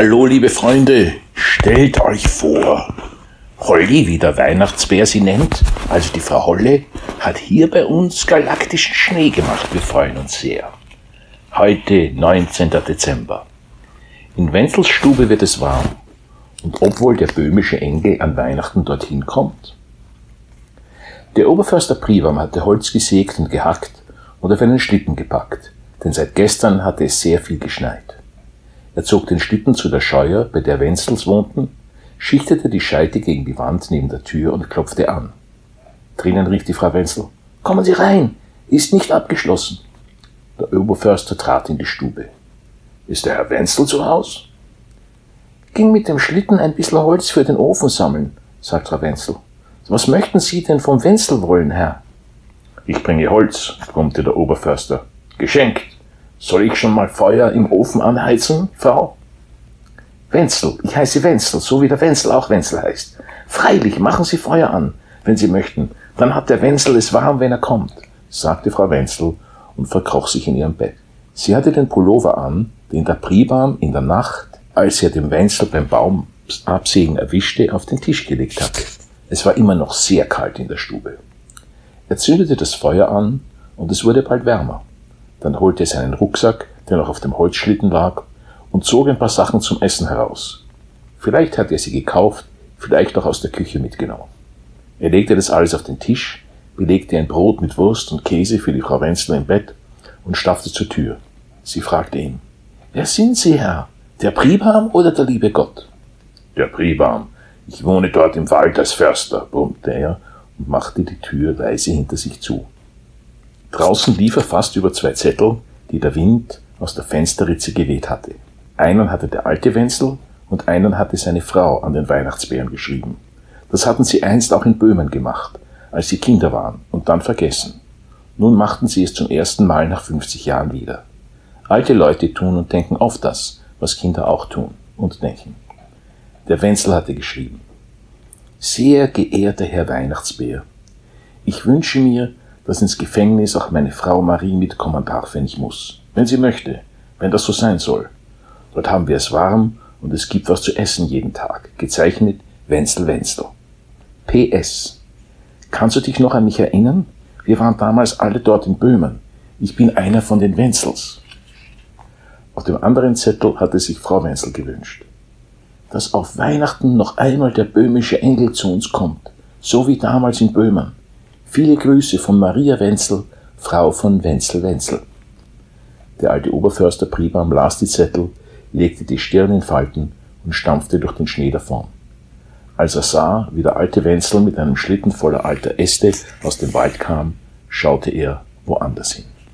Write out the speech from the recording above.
Hallo, liebe Freunde, stellt euch vor, Holly, wie der Weihnachtsbär sie nennt, also die Frau Holle, hat hier bei uns galaktischen Schnee gemacht. Wir freuen uns sehr. Heute, 19. Dezember. In Wenzels Stube wird es warm. Und obwohl der böhmische Engel an Weihnachten dorthin kommt. Der Oberförster Privam hatte Holz gesägt und gehackt und auf einen Schlitten gepackt, denn seit gestern hatte es sehr viel geschneit. Er zog den Schlitten zu der Scheuer, bei der Wenzels wohnten, schichtete die Scheite gegen die Wand neben der Tür und klopfte an. Drinnen rief die Frau Wenzel, Kommen Sie rein, ist nicht abgeschlossen. Der Oberförster trat in die Stube. Ist der Herr Wenzel zu Haus? Ging mit dem Schlitten ein bisschen Holz für den Ofen sammeln, sagt Frau Wenzel. Was möchten Sie denn vom Wenzel wollen, Herr? Ich bringe Holz, brummte der Oberförster. Geschenkt. Soll ich schon mal Feuer im Ofen anheizen, Frau? Wenzel, ich heiße Wenzel, so wie der Wenzel auch Wenzel heißt. Freilich, machen Sie Feuer an, wenn Sie möchten. Dann hat der Wenzel es warm, wenn er kommt, sagte Frau Wenzel und verkroch sich in ihrem Bett. Sie hatte den Pullover an, den der Pribam in der Nacht, als er den Wenzel beim Baumabsägen erwischte, auf den Tisch gelegt hatte. Es war immer noch sehr kalt in der Stube. Er zündete das Feuer an und es wurde bald wärmer. Dann holte er seinen Rucksack, der noch auf dem Holzschlitten lag, und zog ein paar Sachen zum Essen heraus. Vielleicht hatte er sie gekauft, vielleicht auch aus der Küche mitgenommen. Er legte das alles auf den Tisch, belegte ein Brot mit Wurst und Käse für die Frau Wenzler im Bett und staffte zur Tür. Sie fragte ihn, Wer sind Sie, Herr? Der Pribam oder der liebe Gott? Der Pribam. Ich wohne dort im Wald als Förster, brummte er und machte die Tür leise hinter sich zu. Draußen lief er fast über zwei Zettel, die der Wind aus der Fensterritze geweht hatte. Einen hatte der alte Wenzel und einen hatte seine Frau an den Weihnachtsbären geschrieben. Das hatten sie einst auch in Böhmen gemacht, als sie Kinder waren und dann vergessen. Nun machten sie es zum ersten Mal nach 50 Jahren wieder. Alte Leute tun und denken oft das, was Kinder auch tun und denken. Der Wenzel hatte geschrieben. Sehr geehrter Herr Weihnachtsbär, ich wünsche mir, dass ins Gefängnis auch meine Frau Marie mitkommen darf, wenn ich muss. Wenn sie möchte, wenn das so sein soll. Dort haben wir es warm und es gibt was zu essen jeden Tag. Gezeichnet Wenzel Wenzel. PS. Kannst du dich noch an mich erinnern? Wir waren damals alle dort in Böhmen. Ich bin einer von den Wenzels. Auf dem anderen Zettel hatte sich Frau Wenzel gewünscht. Dass auf Weihnachten noch einmal der böhmische Engel zu uns kommt, so wie damals in Böhmen. Viele Grüße von Maria Wenzel, Frau von Wenzel Wenzel. Der alte Oberförster Pribam las die Zettel, legte die Stirn in Falten und stampfte durch den Schnee davon. Als er sah, wie der alte Wenzel mit einem Schlitten voller alter Äste aus dem Wald kam, schaute er woanders hin.